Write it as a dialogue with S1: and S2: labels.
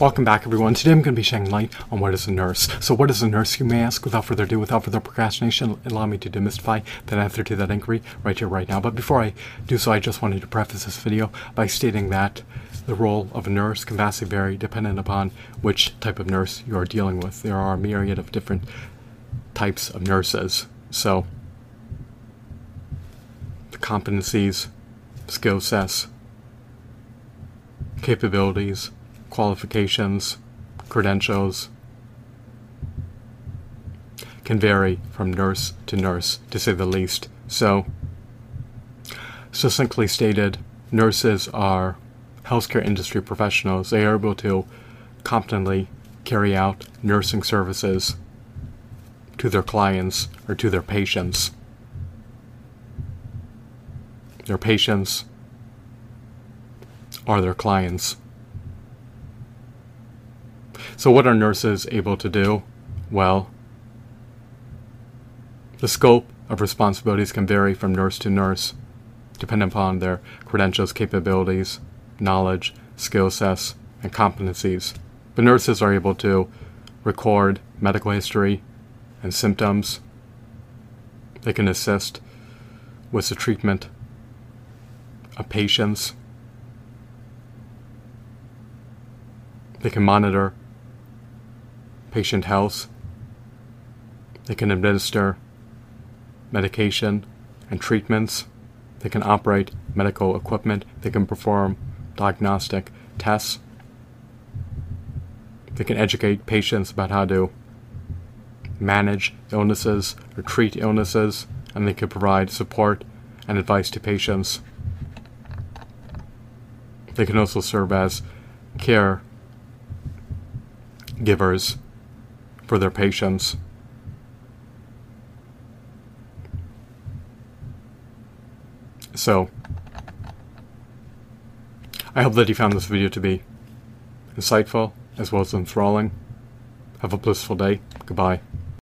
S1: Welcome back, everyone. Today I'm going to be shedding light on what is a nurse. So, what is a nurse, you may ask? Without further ado, without further procrastination, allow me to demystify that answer to that inquiry right here, right now. But before I do so, I just wanted to preface this video by stating that the role of a nurse can vastly vary dependent upon which type of nurse you are dealing with. There are a myriad of different types of nurses. So, the competencies, skill sets, capabilities, qualifications, credentials can vary from nurse to nurse, to say the least. So, succinctly stated, nurses are healthcare industry professionals. They are able to competently carry out nursing services to their clients or to their patients. Their patients are their clients. So, what are nurses able to do? Well, the scope of responsibilities can vary from nurse to nurse, depending upon their credentials, capabilities, knowledge, skill sets, and competencies. But nurses are able to record medical history and symptoms. They can assist with the treatment of patients. They can monitor patient health. They can administer medication and treatments. They can operate medical equipment. They can perform diagnostic tests. They can educate patients about how to manage illnesses or treat illnesses, and they can provide support and advice to patients. They can also serve as care givers for their patients. So, I hope that you found this video to be insightful as well as enthralling. Have a blissful day. Goodbye.